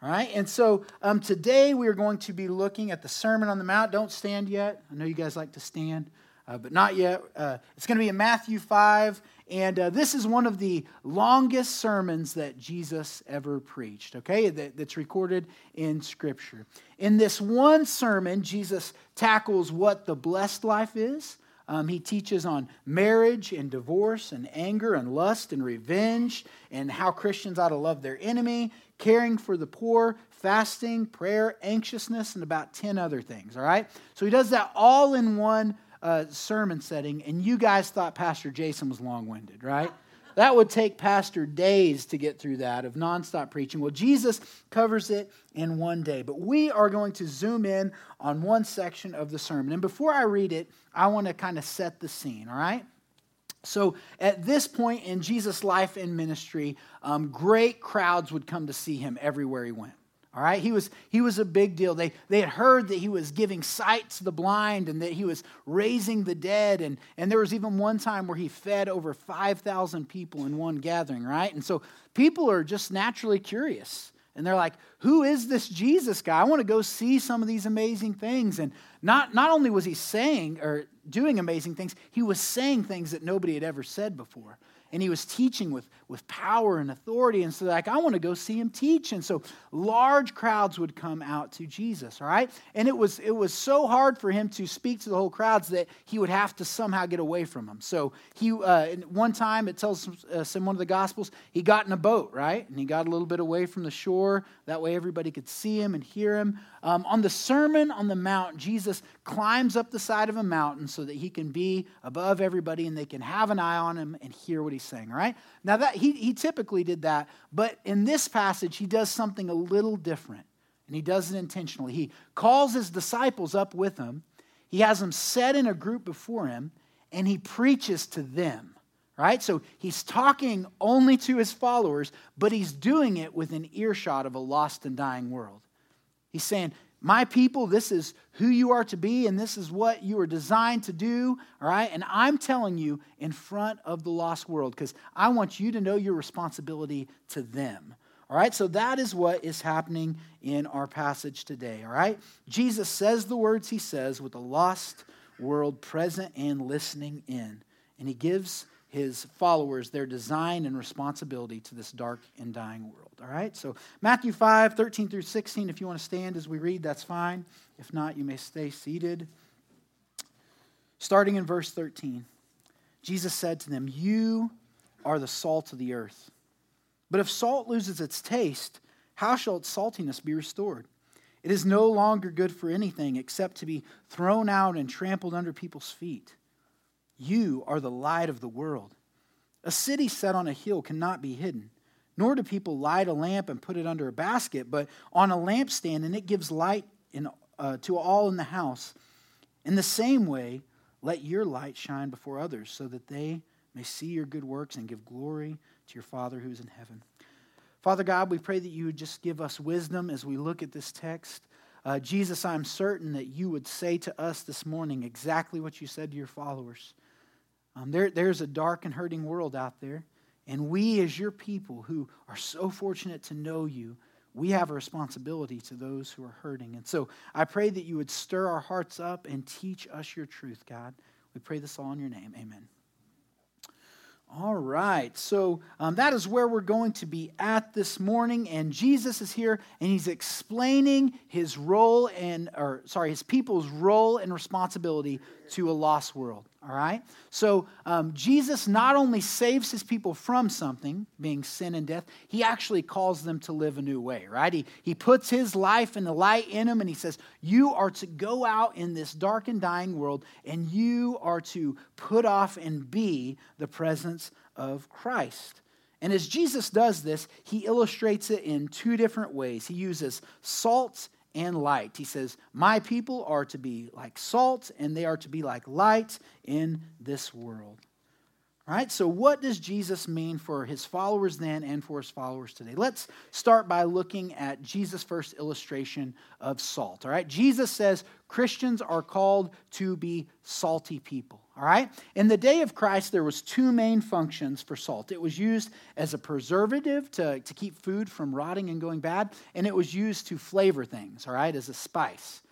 All right, and so um, today we are going to be looking at the Sermon on the Mount. Don't stand yet. I know you guys like to stand, uh, but not yet. Uh, it's going to be in Matthew 5, and uh, this is one of the longest sermons that Jesus ever preached, okay, that, that's recorded in Scripture. In this one sermon, Jesus tackles what the blessed life is. Um, he teaches on marriage and divorce and anger and lust and revenge and how Christians ought to love their enemy caring for the poor, fasting, prayer, anxiousness, and about 10 other things, all right? So he does that all in one uh, sermon setting, and you guys thought Pastor Jason was long winded, right? That would take Pastor days to get through that of nonstop preaching. Well, Jesus covers it in one day, but we are going to zoom in on one section of the sermon. And before I read it, I want to kind of set the scene, all right? So at this point in Jesus' life and ministry, um, great crowds would come to see him everywhere he went. All right, he was, he was a big deal. They, they had heard that he was giving sight to the blind and that he was raising the dead. And, and there was even one time where he fed over 5,000 people in one gathering, right? And so people are just naturally curious. And they're like, who is this Jesus guy? I want to go see some of these amazing things. And not, not only was he saying or doing amazing things, he was saying things that nobody had ever said before and he was teaching with, with power and authority. And so, like, I want to go see him teach. And so, large crowds would come out to Jesus, all right? And it was, it was so hard for him to speak to the whole crowds that he would have to somehow get away from them. So, he, uh, one time, it tells us in one of the Gospels, he got in a boat, right? And he got a little bit away from the shore. That way, everybody could see him and hear him. Um, on the Sermon on the Mount, Jesus climbs up the side of a mountain so that he can be above everybody and they can have an eye on him and hear what he's saying, right? Now, that he, he typically did that, but in this passage, he does something a little different, and he does it intentionally. He calls his disciples up with him, he has them set in a group before him, and he preaches to them right? So he's talking only to his followers, but he's doing it with an earshot of a lost and dying world. He's saying, My people, this is who you are to be, and this is what you are designed to do, all right? And I'm telling you in front of the lost world because I want you to know your responsibility to them. All right, so that is what is happening in our passage today. All right, Jesus says the words he says with the lost world present and listening in, and he gives his followers their design and responsibility to this dark and dying world. All right? So, Matthew 5, 13 through 16, if you want to stand as we read, that's fine. If not, you may stay seated. Starting in verse 13, Jesus said to them, You are the salt of the earth. But if salt loses its taste, how shall its saltiness be restored? It is no longer good for anything except to be thrown out and trampled under people's feet. You are the light of the world. A city set on a hill cannot be hidden, nor do people light a lamp and put it under a basket, but on a lampstand, and it gives light in, uh, to all in the house. In the same way, let your light shine before others, so that they may see your good works and give glory to your Father who's in heaven. Father God, we pray that you would just give us wisdom as we look at this text. Uh, Jesus, I'm certain that you would say to us this morning exactly what you said to your followers. Um, there, there's a dark and hurting world out there. And we, as your people who are so fortunate to know you, we have a responsibility to those who are hurting. And so I pray that you would stir our hearts up and teach us your truth, God. We pray this all in your name. Amen. All right, so um, that is where we're going to be at this morning, and Jesus is here, and he's explaining his role and, or sorry, his people's role and responsibility to a lost world. All right? So um, Jesus not only saves his people from something, being sin and death, he actually calls them to live a new way, right? He, he puts his life and the light in them, and he says, You are to go out in this dark and dying world, and you are to put off and be the presence of Christ. And as Jesus does this, he illustrates it in two different ways. He uses salt and light. He says, My people are to be like salt, and they are to be like light in this world. Right, so what does Jesus mean for his followers then and for his followers today? Let's start by looking at Jesus' first illustration of salt. All right, Jesus says Christians are called to be salty people. All right, in the day of Christ, there was two main functions for salt. It was used as a preservative to, to keep food from rotting and going bad, and it was used to flavor things. All right, as a spice.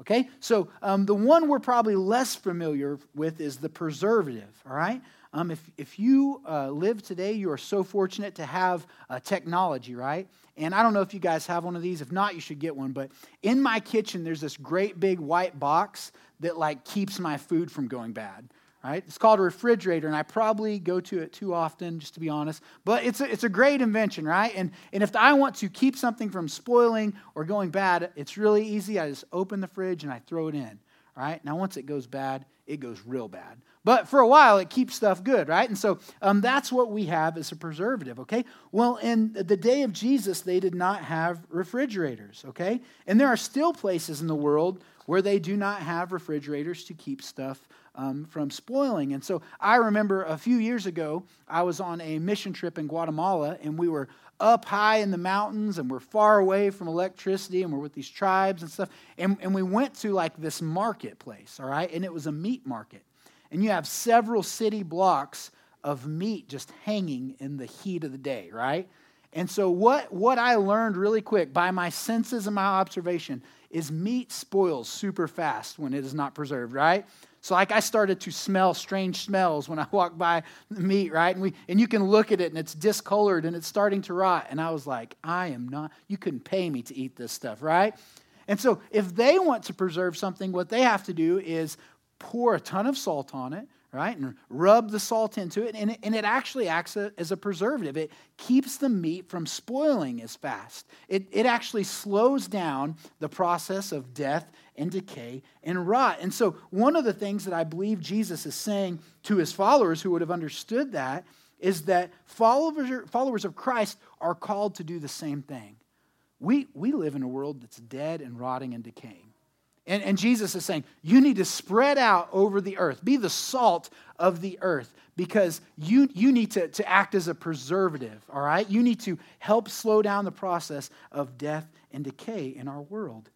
Okay, so um, the one we're probably less familiar with is the preservative. All right. Um, if, if you uh, live today, you are so fortunate to have uh, technology, right? And I don't know if you guys have one of these. If not, you should get one. But in my kitchen, there's this great big white box that like keeps my food from going bad. Right? It's called a refrigerator, and I probably go to it too often, just to be honest. But it's a, it's a great invention, right? And, and if I want to keep something from spoiling or going bad, it's really easy. I just open the fridge and I throw it in. Right? Now, once it goes bad, it goes real bad. But for a while, it keeps stuff good, right? And so um, that's what we have as a preservative, okay? Well, in the day of Jesus, they did not have refrigerators, okay? And there are still places in the world where they do not have refrigerators to keep stuff um, from spoiling. And so I remember a few years ago, I was on a mission trip in Guatemala, and we were up high in the mountains and we're far away from electricity and we're with these tribes and stuff. And, and we went to like this marketplace, all right? And it was a meat market and you have several city blocks of meat just hanging in the heat of the day, right? And so, what, what I learned really quick by my senses and my observation is meat spoils super fast when it is not preserved, right? So, like, I started to smell strange smells when I walked by the meat, right? And, we, and you can look at it and it's discolored and it's starting to rot. And I was like, I am not, you couldn't pay me to eat this stuff, right? And so, if they want to preserve something, what they have to do is pour a ton of salt on it, right? And rub the salt into it. And it, and it actually acts as a preservative. It keeps the meat from spoiling as fast. It, it actually slows down the process of death and decay and rot. And so, one of the things that I believe Jesus is saying to his followers who would have understood that is that followers, followers of Christ are called to do the same thing. We, we live in a world that's dead and rotting and decaying. And, and Jesus is saying, you need to spread out over the earth, be the salt of the earth, because you, you need to, to act as a preservative, all right? You need to help slow down the process of death and decay in our world.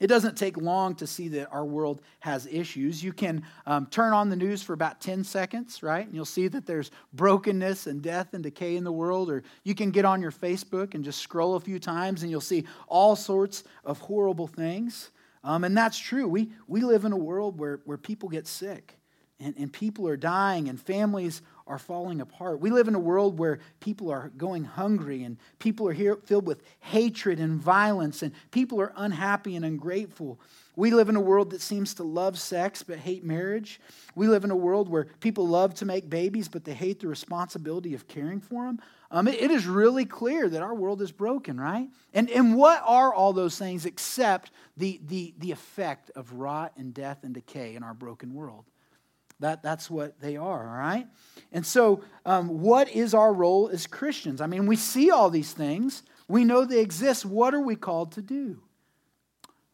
It doesn't take long to see that our world has issues. You can um, turn on the news for about 10 seconds, right? And you'll see that there's brokenness and death and decay in the world. Or you can get on your Facebook and just scroll a few times and you'll see all sorts of horrible things. Um, and that's true. We, we live in a world where, where people get sick and, and people are dying and families are falling apart. We live in a world where people are going hungry and people are here filled with hatred and violence and people are unhappy and ungrateful. We live in a world that seems to love sex but hate marriage. We live in a world where people love to make babies but they hate the responsibility of caring for them. Um, it, it is really clear that our world is broken, right? And, and what are all those things except the, the, the effect of rot and death and decay in our broken world? That, that's what they are, all right? And so, um, what is our role as Christians? I mean, we see all these things, we know they exist. What are we called to do?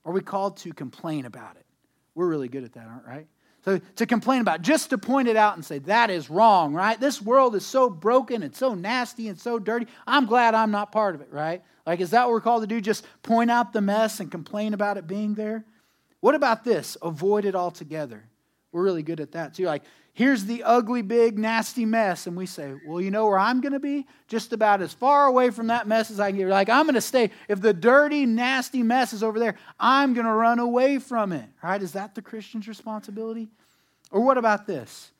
Are we called to complain about it? We're really good at that, aren't right? So to complain about, just to point it out and say, that is wrong, right? This world is so broken and so nasty and so dirty. I'm glad I'm not part of it, right? Like, is that what we're called to do? Just point out the mess and complain about it being there? What about this? Avoid it altogether. We're really good at that too. Like, here's the ugly, big, nasty mess. And we say, well, you know where I'm going to be? Just about as far away from that mess as I can get. Like, I'm going to stay. If the dirty, nasty mess is over there, I'm going to run away from it. Right? Is that the Christian's responsibility? Or what about this?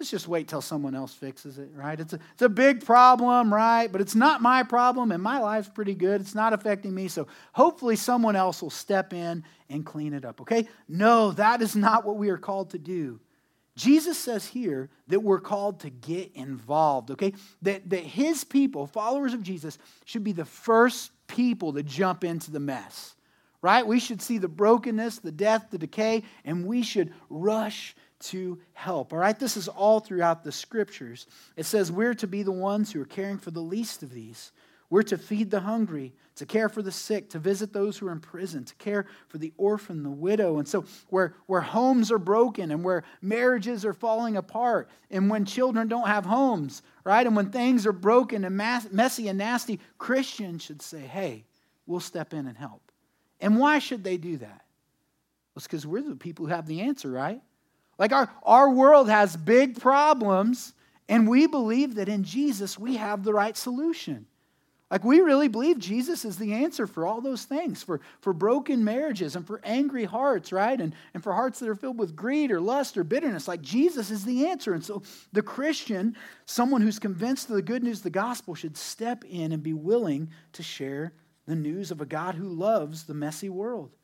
Let's just wait till someone else fixes it, right? It's a, it's a big problem, right? But it's not my problem, and my life's pretty good. It's not affecting me. So hopefully someone else will step in and clean it up, okay? No, that is not what we are called to do. Jesus says here that we're called to get involved, okay? That, that his people, followers of Jesus, should be the first people to jump into the mess, right? We should see the brokenness, the death, the decay, and we should rush to help. All right, this is all throughout the scriptures. It says we're to be the ones who are caring for the least of these. We're to feed the hungry, to care for the sick, to visit those who are in prison, to care for the orphan, the widow. And so, where, where homes are broken and where marriages are falling apart, and when children don't have homes, right? And when things are broken and mass, messy and nasty, Christians should say, hey, we'll step in and help. And why should they do that? Well, it's because we're the people who have the answer, right? Like our, our world has big problems, and we believe that in Jesus we have the right solution. Like, we really believe Jesus is the answer for all those things for, for broken marriages and for angry hearts, right? And, and for hearts that are filled with greed or lust or bitterness. Like, Jesus is the answer. And so, the Christian, someone who's convinced of the good news the gospel, should step in and be willing to share the news of a God who loves the messy world,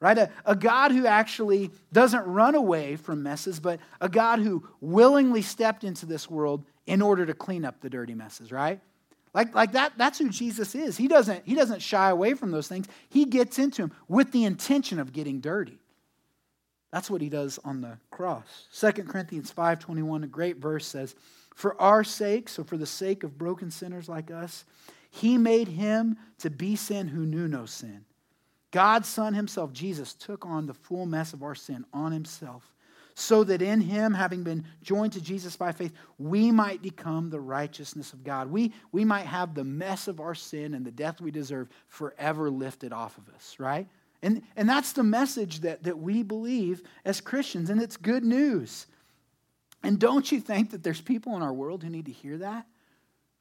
right? A, a God who actually doesn't run away from messes, but a God who willingly stepped into this world in order to clean up the dirty messes, right? Like, like that, that's who Jesus is. He doesn't, he doesn't shy away from those things. He gets into them with the intention of getting dirty. That's what he does on the cross. 2 Corinthians 5.21, a great verse says, For our sake, so for the sake of broken sinners like us, he made him to be sin who knew no sin. God's Son himself, Jesus, took on the full mess of our sin on himself so that in him, having been joined to Jesus by faith, we might become the righteousness of God. We, we might have the mess of our sin and the death we deserve forever lifted off of us, right? And, and that's the message that, that we believe as Christians, and it's good news. And don't you think that there's people in our world who need to hear that?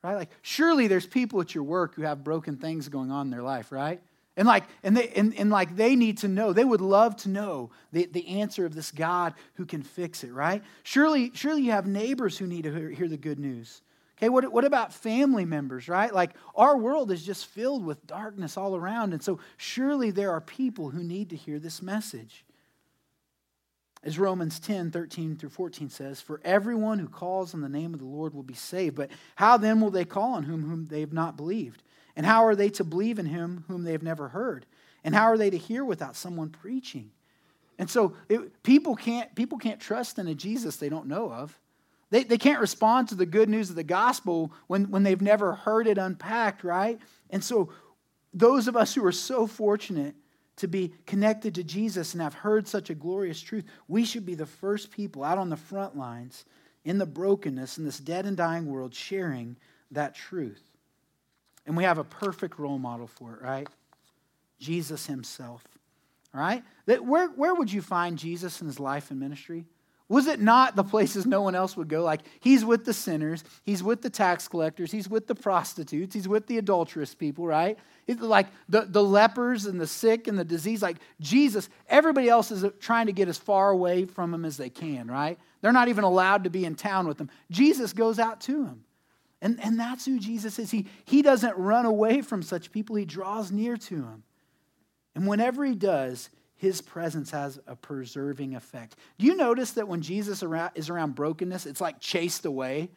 Right? Like, surely there's people at your work who have broken things going on in their life, right? And like, and they and, and like they need to know, they would love to know the, the answer of this God who can fix it, right? Surely, surely you have neighbors who need to hear, hear the good news. Okay, what, what about family members, right? Like our world is just filled with darkness all around. And so surely there are people who need to hear this message. As Romans 10, 13 through 14 says, For everyone who calls on the name of the Lord will be saved. But how then will they call on whom, whom they have not believed? And how are they to believe in him whom they have never heard? And how are they to hear without someone preaching? And so it, people, can't, people can't trust in a Jesus they don't know of. They, they can't respond to the good news of the gospel when, when they've never heard it unpacked, right? And so those of us who are so fortunate to be connected to Jesus and have heard such a glorious truth, we should be the first people out on the front lines in the brokenness in this dead and dying world sharing that truth. And we have a perfect role model for it, right? Jesus himself. Right? That where, where would you find Jesus in his life and ministry? Was it not the places no one else would go? Like, he's with the sinners, he's with the tax collectors, he's with the prostitutes, he's with the adulterous people, right? It's like the, the lepers and the sick and the disease. Like, Jesus, everybody else is trying to get as far away from him as they can, right? They're not even allowed to be in town with them. Jesus goes out to him. And, and that's who Jesus is. He, he doesn't run away from such people, he draws near to them. And whenever he does, his presence has a preserving effect. Do you notice that when Jesus is around brokenness, it's like chased away?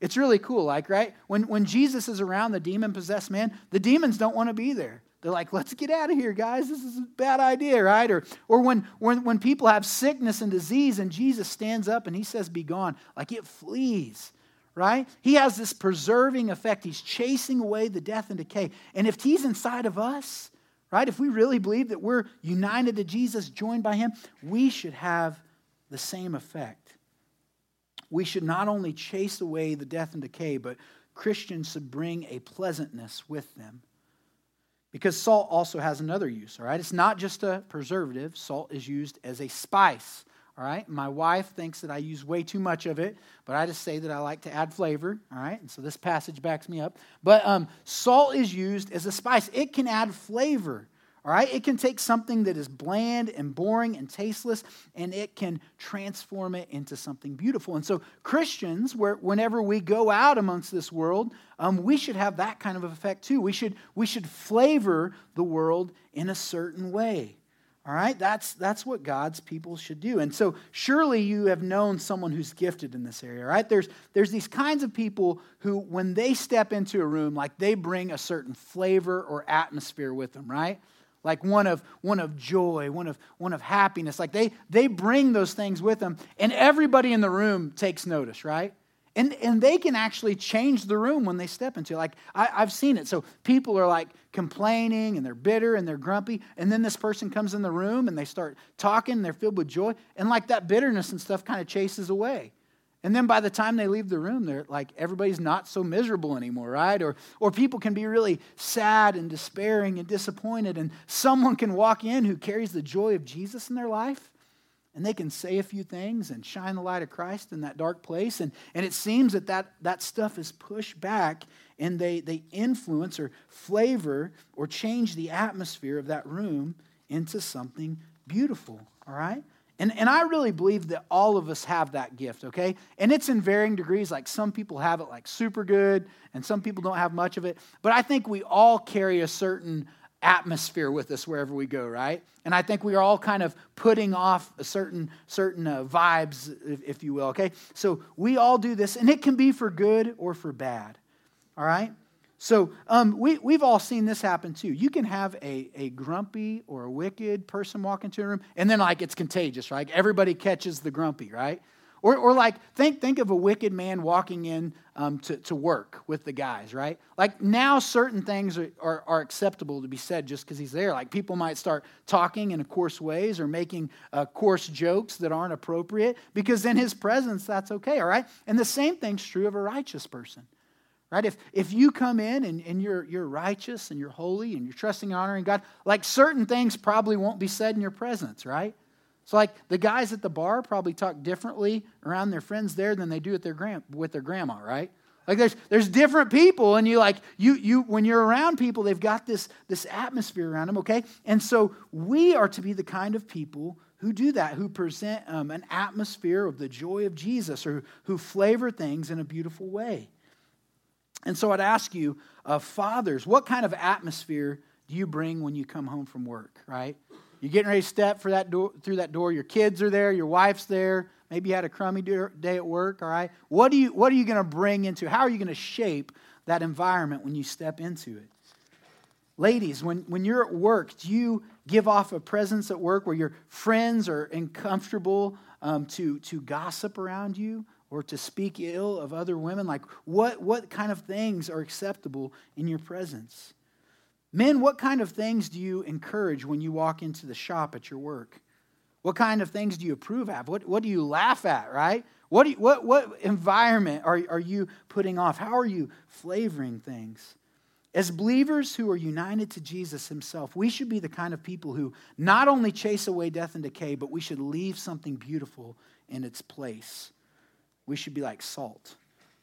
It's really cool, like, right? When, when Jesus is around the demon possessed man, the demons don't want to be there. They're like, let's get out of here, guys. This is a bad idea, right? Or, or when, when, when people have sickness and disease and Jesus stands up and he says, be gone, like it flees right? He has this preserving effect. He's chasing away the death and decay. And if he's inside of us, right, if we really believe that we're united to Jesus, joined by him, we should have the same effect. We should not only chase away the death and decay, but Christians should bring a pleasantness with them. Because salt also has another use, all right? It's not just a preservative, salt is used as a spice. All right. My wife thinks that I use way too much of it, but I just say that I like to add flavor. All right. And so this passage backs me up. But um, salt is used as a spice, it can add flavor. All right. It can take something that is bland and boring and tasteless, and it can transform it into something beautiful. And so, Christians, where, whenever we go out amongst this world, um, we should have that kind of effect too. We should, we should flavor the world in a certain way. All right? That's, that's what God's people should do. And so surely you have known someone who's gifted in this area, right? There's, there's these kinds of people who, when they step into a room, like they bring a certain flavor or atmosphere with them, right? Like one of, one of joy, one of, one of happiness. Like they, they bring those things with them, and everybody in the room takes notice, right? And, and they can actually change the room when they step into it. Like, I, I've seen it. So people are like complaining and they're bitter and they're grumpy. And then this person comes in the room and they start talking and they're filled with joy. And like that bitterness and stuff kind of chases away. And then by the time they leave the room, they're like everybody's not so miserable anymore, right? Or, or people can be really sad and despairing and disappointed, and someone can walk in who carries the joy of Jesus in their life, and they can say a few things and shine the light of Christ in that dark place. And, and it seems that, that that stuff is pushed back and they, they influence or flavor or change the atmosphere of that room into something beautiful, all right? And, and I really believe that all of us have that gift, okay? And it's in varying degrees. Like some people have it like super good, and some people don't have much of it. But I think we all carry a certain atmosphere with us wherever we go, right? And I think we are all kind of putting off a certain certain uh, vibes, if, if you will, okay? So we all do this, and it can be for good or for bad, all right? So um, we, we've all seen this happen too. You can have a, a grumpy or a wicked person walk into a room, and then like it's contagious, right? Everybody catches the grumpy, right? Or, or like think, think of a wicked man walking in um, to, to work with the guys, right? Like now certain things are, are, are acceptable to be said just because he's there. Like people might start talking in coarse ways or making uh, coarse jokes that aren't appropriate because in his presence that's okay, all right? And the same thing's true of a righteous person right if, if you come in and, and you're, you're righteous and you're holy and you're trusting and honoring god like certain things probably won't be said in your presence right so like the guys at the bar probably talk differently around their friends there than they do their grand, with their grandma right? Like there's there's different people and you like you you when you're around people they've got this this atmosphere around them okay? And so we are to be the kind of people who do that who present um, an atmosphere of the joy of jesus or who flavor things in a beautiful way. And so I'd ask you, uh, fathers, what kind of atmosphere do you bring when you come home from work, right? You're getting ready to step for that door, through that door. Your kids are there. Your wife's there. Maybe you had a crummy day at work, all right? What, do you, what are you going to bring into How are you going to shape that environment when you step into it? Ladies, when, when you're at work, do you give off a presence at work where your friends are uncomfortable um, to, to gossip around you? or to speak ill of other women? Like, what, what kind of things are acceptable in your presence? Men, what kind of things do you encourage when you walk into the shop at your work? What kind of things do you approve of? What, what do you laugh at, right? What, you, what, what environment are, are you putting off? How are you flavoring things? As believers who are united to Jesus himself, we should be the kind of people who not only chase away death and decay, but we should leave something beautiful in its place. We should be like salt.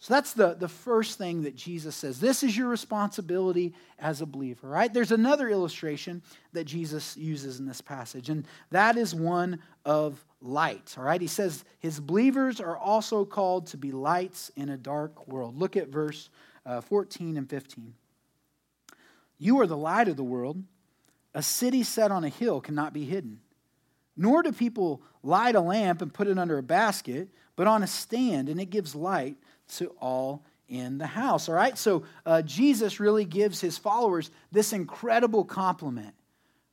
So that's the, the first thing that Jesus says. This is your responsibility as a believer, right? There's another illustration that Jesus uses in this passage, and that is one of light, all right? He says his believers are also called to be lights in a dark world. Look at verse uh, 14 and 15. You are the light of the world. A city set on a hill cannot be hidden. Nor do people light a lamp and put it under a basket but on a stand, and it gives light to all in the house. All right? So uh, Jesus really gives his followers this incredible compliment.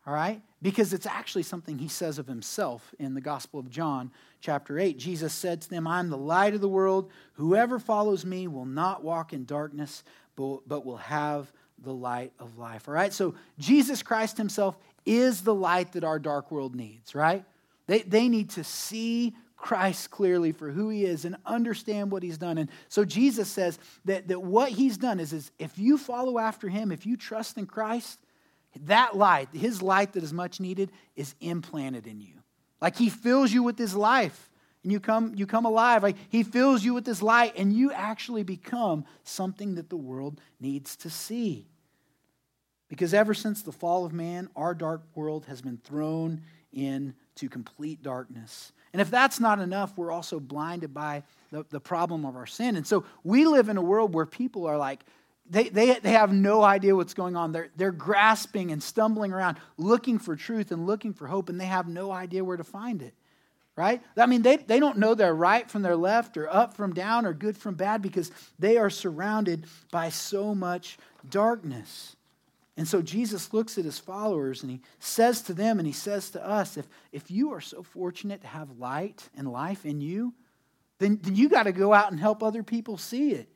All right? Because it's actually something he says of himself in the Gospel of John, chapter 8. Jesus said to them, I'm the light of the world. Whoever follows me will not walk in darkness, but, but will have the light of life. All right? So Jesus Christ himself is the light that our dark world needs, right? They, they need to see Christ clearly for who he is and understand what he's done. And so Jesus says that, that what he's done is, is if you follow after him, if you trust in Christ, that light, his light that is much needed, is implanted in you. Like he fills you with his life and you come, you come alive. Like he fills you with his light and you actually become something that the world needs to see. Because ever since the fall of man, our dark world has been thrown into complete darkness. And if that's not enough, we're also blinded by the, the problem of our sin. And so we live in a world where people are like, they, they, they have no idea what's going on. They're, they're grasping and stumbling around, looking for truth and looking for hope, and they have no idea where to find it. Right? I mean, they, they don't know their right from their left or up from down or good from bad because they are surrounded by so much darkness. And so Jesus looks at his followers and he says to them and he says to us if, if you are so fortunate to have light and life in you, then, then you got to go out and help other people see it.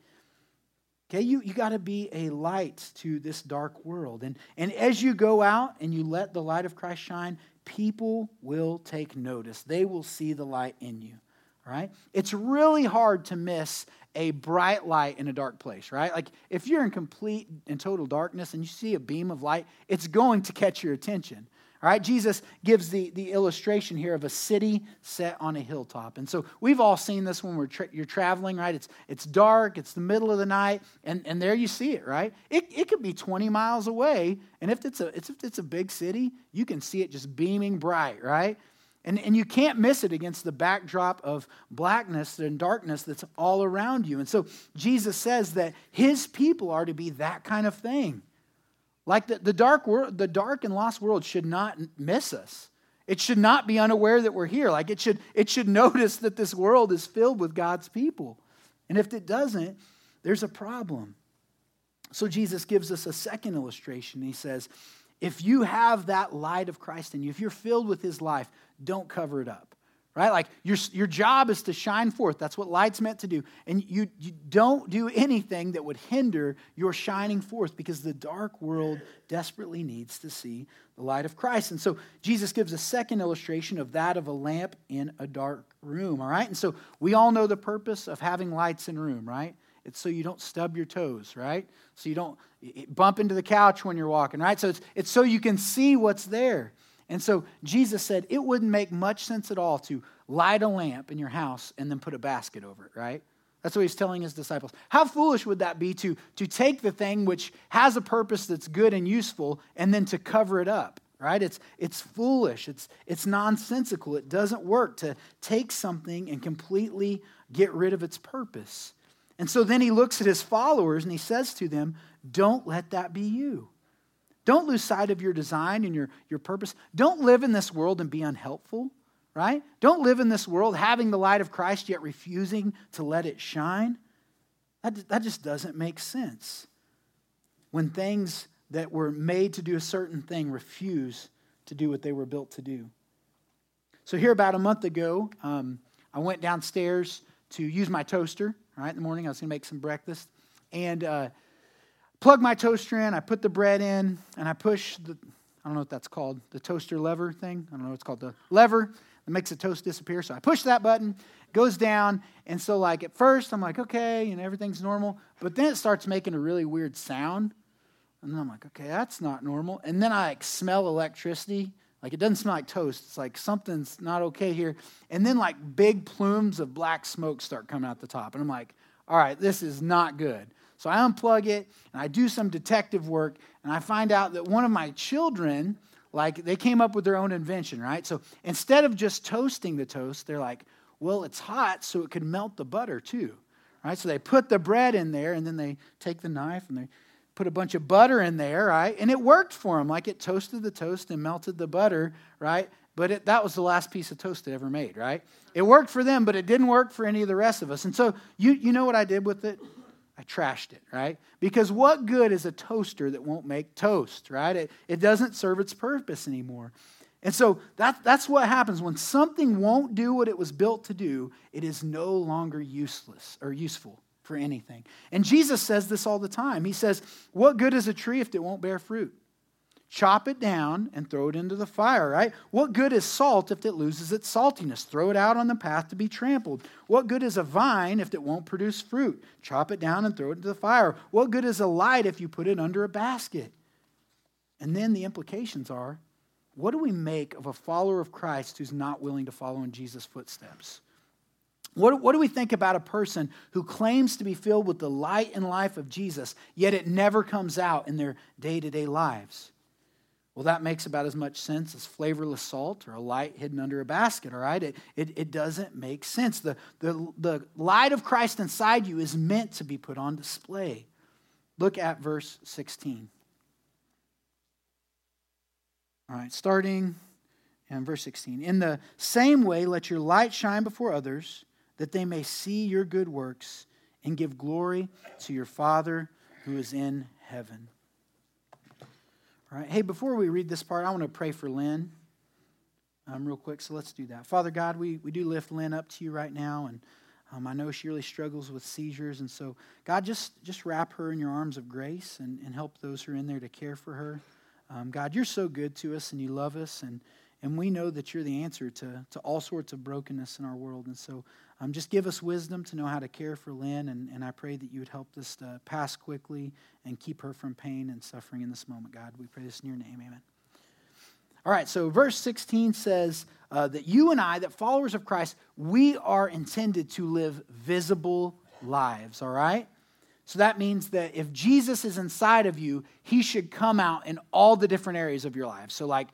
Okay, you, you got to be a light to this dark world. And, and as you go out and you let the light of Christ shine, people will take notice. They will see the light in you. Right? It's really hard to miss a bright light in a dark place, right? Like if you're in complete and total darkness and you see a beam of light, it's going to catch your attention. All right, Jesus gives the, the illustration here of a city set on a hilltop. And so we've all seen this when we're tra- you're traveling, right? It's, it's dark, it's the middle of the night, and, and there you see it, right? It, it could be 20 miles away, and if it's, a, it's, if it's a big city, you can see it just beaming bright, right? And, and you can't miss it against the backdrop of blackness and darkness that's all around you. And so Jesus says that his people are to be that kind of thing. Like the, the, dark world, the dark and lost world should not miss us. It should not be unaware that we're here. Like it should, it should notice that this world is filled with God's people. And if it doesn't, there's a problem. So Jesus gives us a second illustration. He says, if you have that light of Christ in you, if you're filled with his life, don't cover it up. Right? Like your, your job is to shine forth. That's what light's meant to do. And you, you don't do anything that would hinder your shining forth because the dark world desperately needs to see the light of Christ. And so Jesus gives a second illustration of that of a lamp in a dark room. All right? And so we all know the purpose of having lights in room, right? It's so you don't stub your toes, right? So you don't bump into the couch when you're walking, right? So it's, it's so you can see what's there. And so Jesus said it wouldn't make much sense at all to light a lamp in your house and then put a basket over it, right? That's what he's telling his disciples. How foolish would that be to, to take the thing which has a purpose that's good and useful and then to cover it up, right? It's, it's foolish. It's, it's nonsensical. It doesn't work to take something and completely get rid of its purpose. And so then he looks at his followers and he says to them, Don't let that be you. Don't lose sight of your design and your, your purpose. Don't live in this world and be unhelpful, right? Don't live in this world having the light of Christ yet refusing to let it shine. That, that just doesn't make sense. When things that were made to do a certain thing refuse to do what they were built to do. So, here about a month ago, um, I went downstairs to use my toaster, right, in the morning. I was going to make some breakfast. And uh, plug my toaster in, I put the bread in, and I push the, I don't know what that's called, the toaster lever thing. I don't know what it's called, the lever that makes the toast disappear. So I push that button, goes down, and so like at first I'm like, okay, and everything's normal, but then it starts making a really weird sound. And then I'm like, okay, that's not normal. And then I like smell electricity. Like it doesn't smell like toast. It's like something's not okay here. And then like big plumes of black smoke start coming out the top. And I'm like, all right, this is not good. So I unplug it and I do some detective work and I find out that one of my children, like, they came up with their own invention, right? So instead of just toasting the toast, they're like, well, it's hot, so it could melt the butter too, right? So they put the bread in there and then they take the knife and they put a bunch of butter in there, right? And it worked for them. Like it toasted the toast and melted the butter, right? But it, that was the last piece of toast it ever made, right? It worked for them, but it didn't work for any of the rest of us. And so you, you know what I did with it? I trashed it, right? Because what good is a toaster that won't make toast, right? It, it doesn't serve its purpose anymore. And so that, that's what happens when something won't do what it was built to do, it is no longer useless or useful for anything. And Jesus says this all the time. He says, What good is a tree if it won't bear fruit? Chop it down and throw it into the fire, right? What good is salt if it loses its saltiness? Throw it out on the path to be trampled. What good is a vine if it won't produce fruit? Chop it down and throw it into the fire. What good is a light if you put it under a basket? And then the implications are what do we make of a follower of Christ who's not willing to follow in Jesus' footsteps? What, what do we think about a person who claims to be filled with the light and life of Jesus, yet it never comes out in their day to day lives? Well, that makes about as much sense as flavorless salt or a light hidden under a basket, all right? It, it, it doesn't make sense. The, the, the light of Christ inside you is meant to be put on display. Look at verse 16. All right, starting in verse 16. In the same way, let your light shine before others, that they may see your good works and give glory to your Father who is in heaven. All right. Hey, before we read this part, I want to pray for Lynn um, real quick. So let's do that. Father God, we, we do lift Lynn up to you right now. And Um, I know she really struggles with seizures. And so, God, just, just wrap her in your arms of grace and, and help those who are in there to care for her. Um, God, you're so good to us and you love us. And, and we know that you're the answer to, to all sorts of brokenness in our world. And so, um, just give us wisdom to know how to care for Lynn. And, and I pray that you would help this to pass quickly and keep her from pain and suffering in this moment, God. We pray this in your name. Amen. All right, so verse 16 says uh, that you and I, that followers of Christ, we are intended to live visible lives, all right? So that means that if Jesus is inside of you, he should come out in all the different areas of your life. So, like,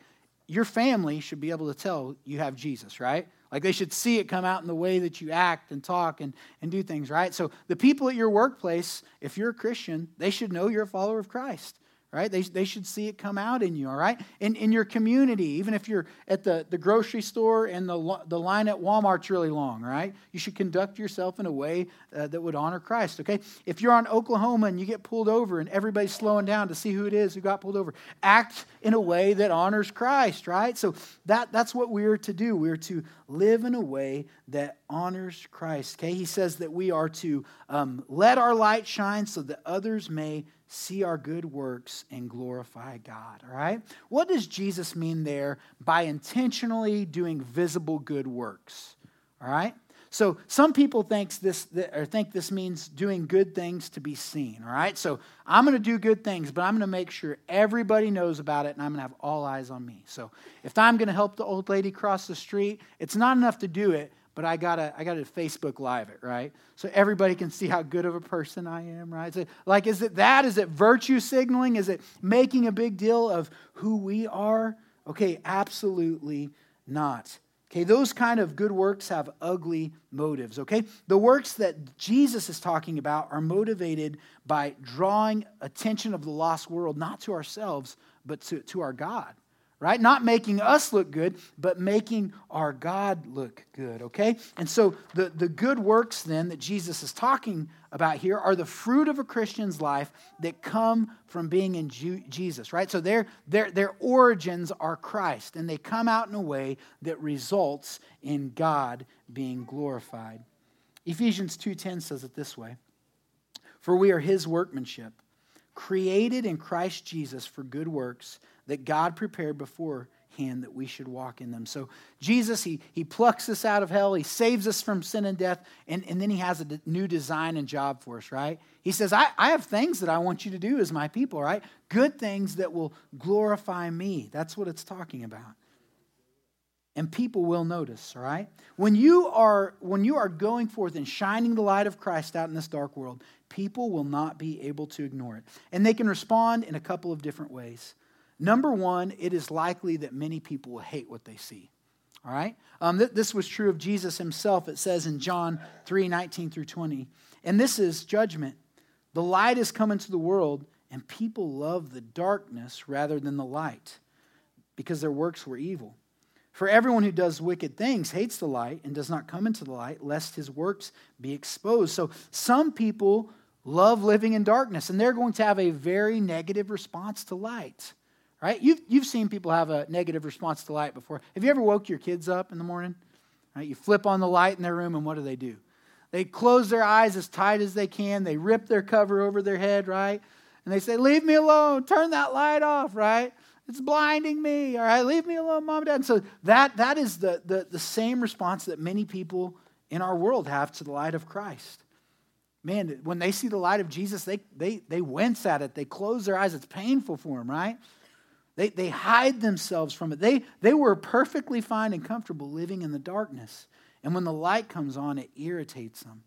your family should be able to tell you have Jesus, right? Like, they should see it come out in the way that you act and talk and, and do things, right? So, the people at your workplace, if you're a Christian, they should know you're a follower of Christ right? They, they should see it come out in you, all right? In, in your community, even if you're at the, the grocery store and the, the line at Walmart's really long, right? You should conduct yourself in a way uh, that would honor Christ, okay? If you're on Oklahoma and you get pulled over and everybody's slowing down to see who it is who got pulled over, act in a way that honors Christ, right? So that, that's what we're to do. We're to live in a way that honors Christ, okay? He says that we are to um, let our light shine so that others may see our good works and glorify God. All right? What does Jesus mean there by intentionally doing visible good works? All right? So some people thinks this or think this means doing good things to be seen. All right? So I'm going to do good things, but I'm going to make sure everybody knows about it and I'm going to have all eyes on me. So if I'm going to help the old lady cross the street, it's not enough to do it but I gotta I gotta Facebook Live it, right? So everybody can see how good of a person I am, right? So, like, is it that? Is it virtue signaling? Is it making a big deal of who we are? Okay, absolutely not. Okay, those kind of good works have ugly motives, okay? The works that Jesus is talking about are motivated by drawing attention of the lost world, not to ourselves, but to, to our God right? Not making us look good, but making our God look good, okay? And so the, the good works then that Jesus is talking about here are the fruit of a Christian's life that come from being in Jesus, right? So their, their, their origins are Christ, and they come out in a way that results in God being glorified. Ephesians 2:10 says it this way: For we are his workmanship, created in Christ Jesus for good works that God prepared beforehand that we should walk in them. So Jesus, he, he plucks us out of hell, he saves us from sin and death, and, and then he has a new design and job for us, right? He says, I, I have things that I want you to do as my people, right? Good things that will glorify me. That's what it's talking about and people will notice right when you are when you are going forth and shining the light of christ out in this dark world people will not be able to ignore it and they can respond in a couple of different ways Number one, it is likely that many people will hate what they see. All right? Um, th- this was true of Jesus himself. It says in John 3 19 through 20. And this is judgment. The light has come into the world, and people love the darkness rather than the light because their works were evil. For everyone who does wicked things hates the light and does not come into the light, lest his works be exposed. So some people love living in darkness, and they're going to have a very negative response to light right? You've, you've seen people have a negative response to light before. Have you ever woke your kids up in the morning? Right? You flip on the light in their room, and what do they do? They close their eyes as tight as they can. They rip their cover over their head, right? And they say, Leave me alone. Turn that light off, right? It's blinding me. All right, leave me alone, mom and dad. And so that, that is the, the, the same response that many people in our world have to the light of Christ. Man, when they see the light of Jesus, they, they, they wince at it. They close their eyes. It's painful for them, right? They, they hide themselves from it. They, they were perfectly fine and comfortable living in the darkness. And when the light comes on, it irritates them.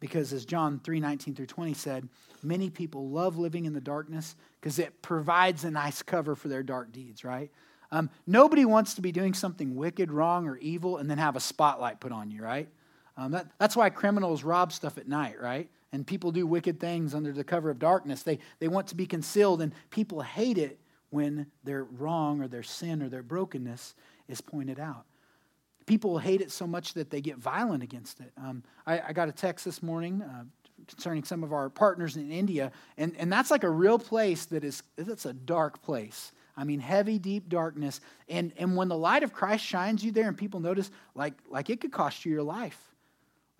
Because as John 3 19 through 20 said, many people love living in the darkness because it provides a nice cover for their dark deeds, right? Um, nobody wants to be doing something wicked, wrong, or evil and then have a spotlight put on you, right? Um, that, that's why criminals rob stuff at night, right? And people do wicked things under the cover of darkness. They, they want to be concealed, and people hate it when their wrong or their sin or their brokenness is pointed out. People hate it so much that they get violent against it. Um, I, I, got a text this morning uh, concerning some of our partners in India, and, and that's like a real place that is that's a dark place. I mean, heavy, deep darkness. And, and when the light of Christ shines you there and people notice, like, like it could cost you your life.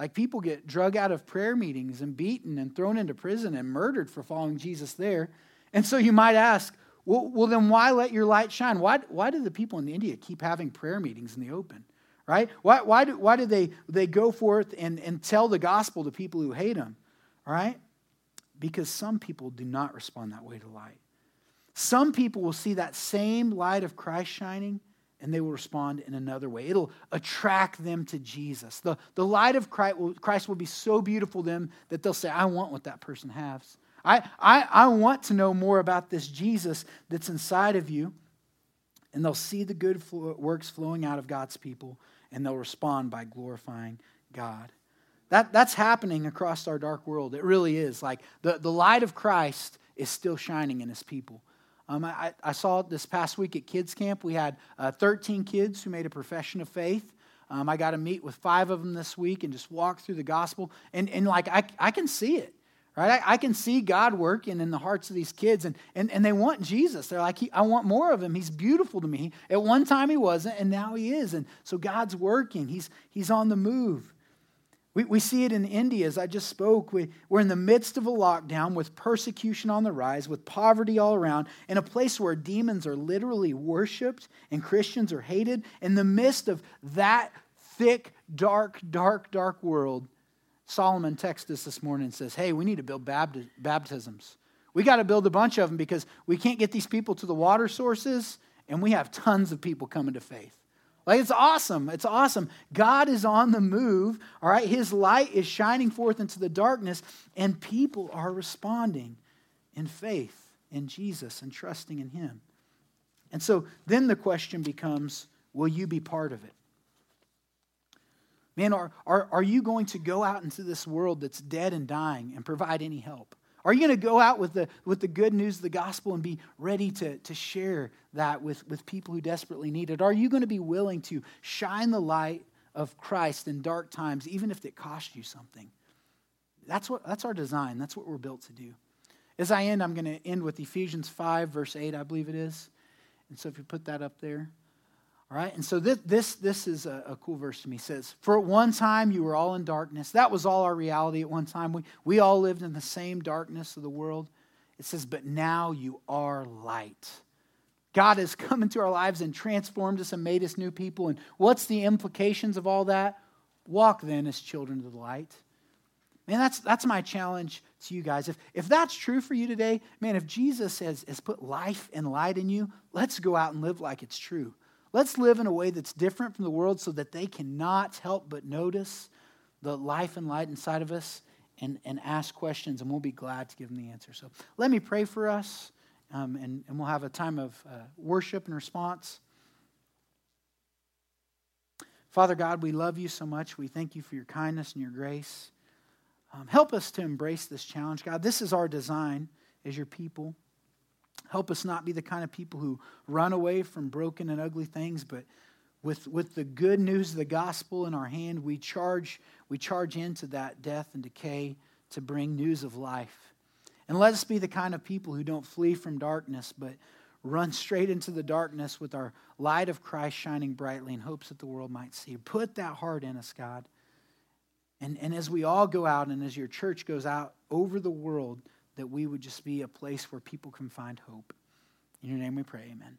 Like people get drug out of prayer meetings and beaten and thrown into prison and murdered for following Jesus there. And so you might ask, well, well then why let your light shine? Why, why do the people in India keep having prayer meetings in the open? Right? Why, why, do, why do they, they go forth and, and tell the gospel to people who hate them? Right? Because some people do not respond that way to light. Some people will see that same light of Christ shining and they will respond in another way. It'll attract them to Jesus. The, the light of Christ will, Christ will be so beautiful to them that they'll say, I want what that person has. I, I, I want to know more about this Jesus that's inside of you. And they'll see the good works flowing out of God's people, and they'll respond by glorifying God. That, that's happening across our dark world. It really is. Like the, the light of Christ is still shining in his people. Um, I, I, saw this past week at kids camp. We had uh, 13 kids who made a profession of faith. Um, I got to meet with five of them this week and just walk through the gospel. And, and like, I, I can see it, right? I, I can see God working in the hearts of these kids, and, and, and they want Jesus. They're like, I want more of him. He's beautiful to me. At one time he wasn't, and now he is. And so God's working, he's, he's on the move. We, we see it in India, as I just spoke. We, we're in the midst of a lockdown with persecution on the rise, with poverty all around, in a place where demons are literally worshiped and Christians are hated. In the midst of that thick, dark, dark, dark world, Solomon texts us this morning and says, Hey, we need to build baptisms. We got to build a bunch of them because we can't get these people to the water sources, and we have tons of people coming to faith. Like it's awesome. It's awesome. God is on the move. All right. His light is shining forth into the darkness, and people are responding in faith in Jesus and trusting in Him. And so then the question becomes will you be part of it? Man, are, are, are you going to go out into this world that's dead and dying and provide any help? Are you going to go out with the, with the good news of the gospel and be ready to, to share that with, with people who desperately need it? Are you going to be willing to shine the light of Christ in dark times, even if it costs you something? That's, what, that's our design. That's what we're built to do. As I end, I'm going to end with Ephesians 5, verse 8, I believe it is. And so if you put that up there. All right, and so this, this, this is a, a, cool verse to me. It says, For at one time you were all in darkness. That was all our reality at one time. We, we all lived in the same darkness of the world. It says, But now you are light. God has come into our lives and transformed us and made us new people. And what's the implications of all that? Walk then as children of the light. Man, that's, that's my challenge to you guys. If, if that's true for you today, man, if Jesus has, has put life and light in you, let's go out and live like it's true. Let's live in a way that's different from the world so that they cannot help but notice the life and light inside of us and, and ask questions, and we'll be glad to give them the answer. So let me pray for us, um, and, and we'll have a time of uh, worship and response. Father God, we love you so much. We thank you for your kindness and your grace. Um, help us to embrace this challenge, God. This is our design as your people. Help us not be the kind of people who run away from broken and ugly things, but with, with the good news of the gospel in our hand, we charge, we charge into that death and decay to bring news of life. And let us be the kind of people who don't flee from darkness, but run straight into the darkness with our light of Christ shining brightly in hopes that the world might see. Put that heart in us, God. And, and as we all go out and as your church goes out over the world, that we would just be a place where people can find hope. In your name we pray, amen.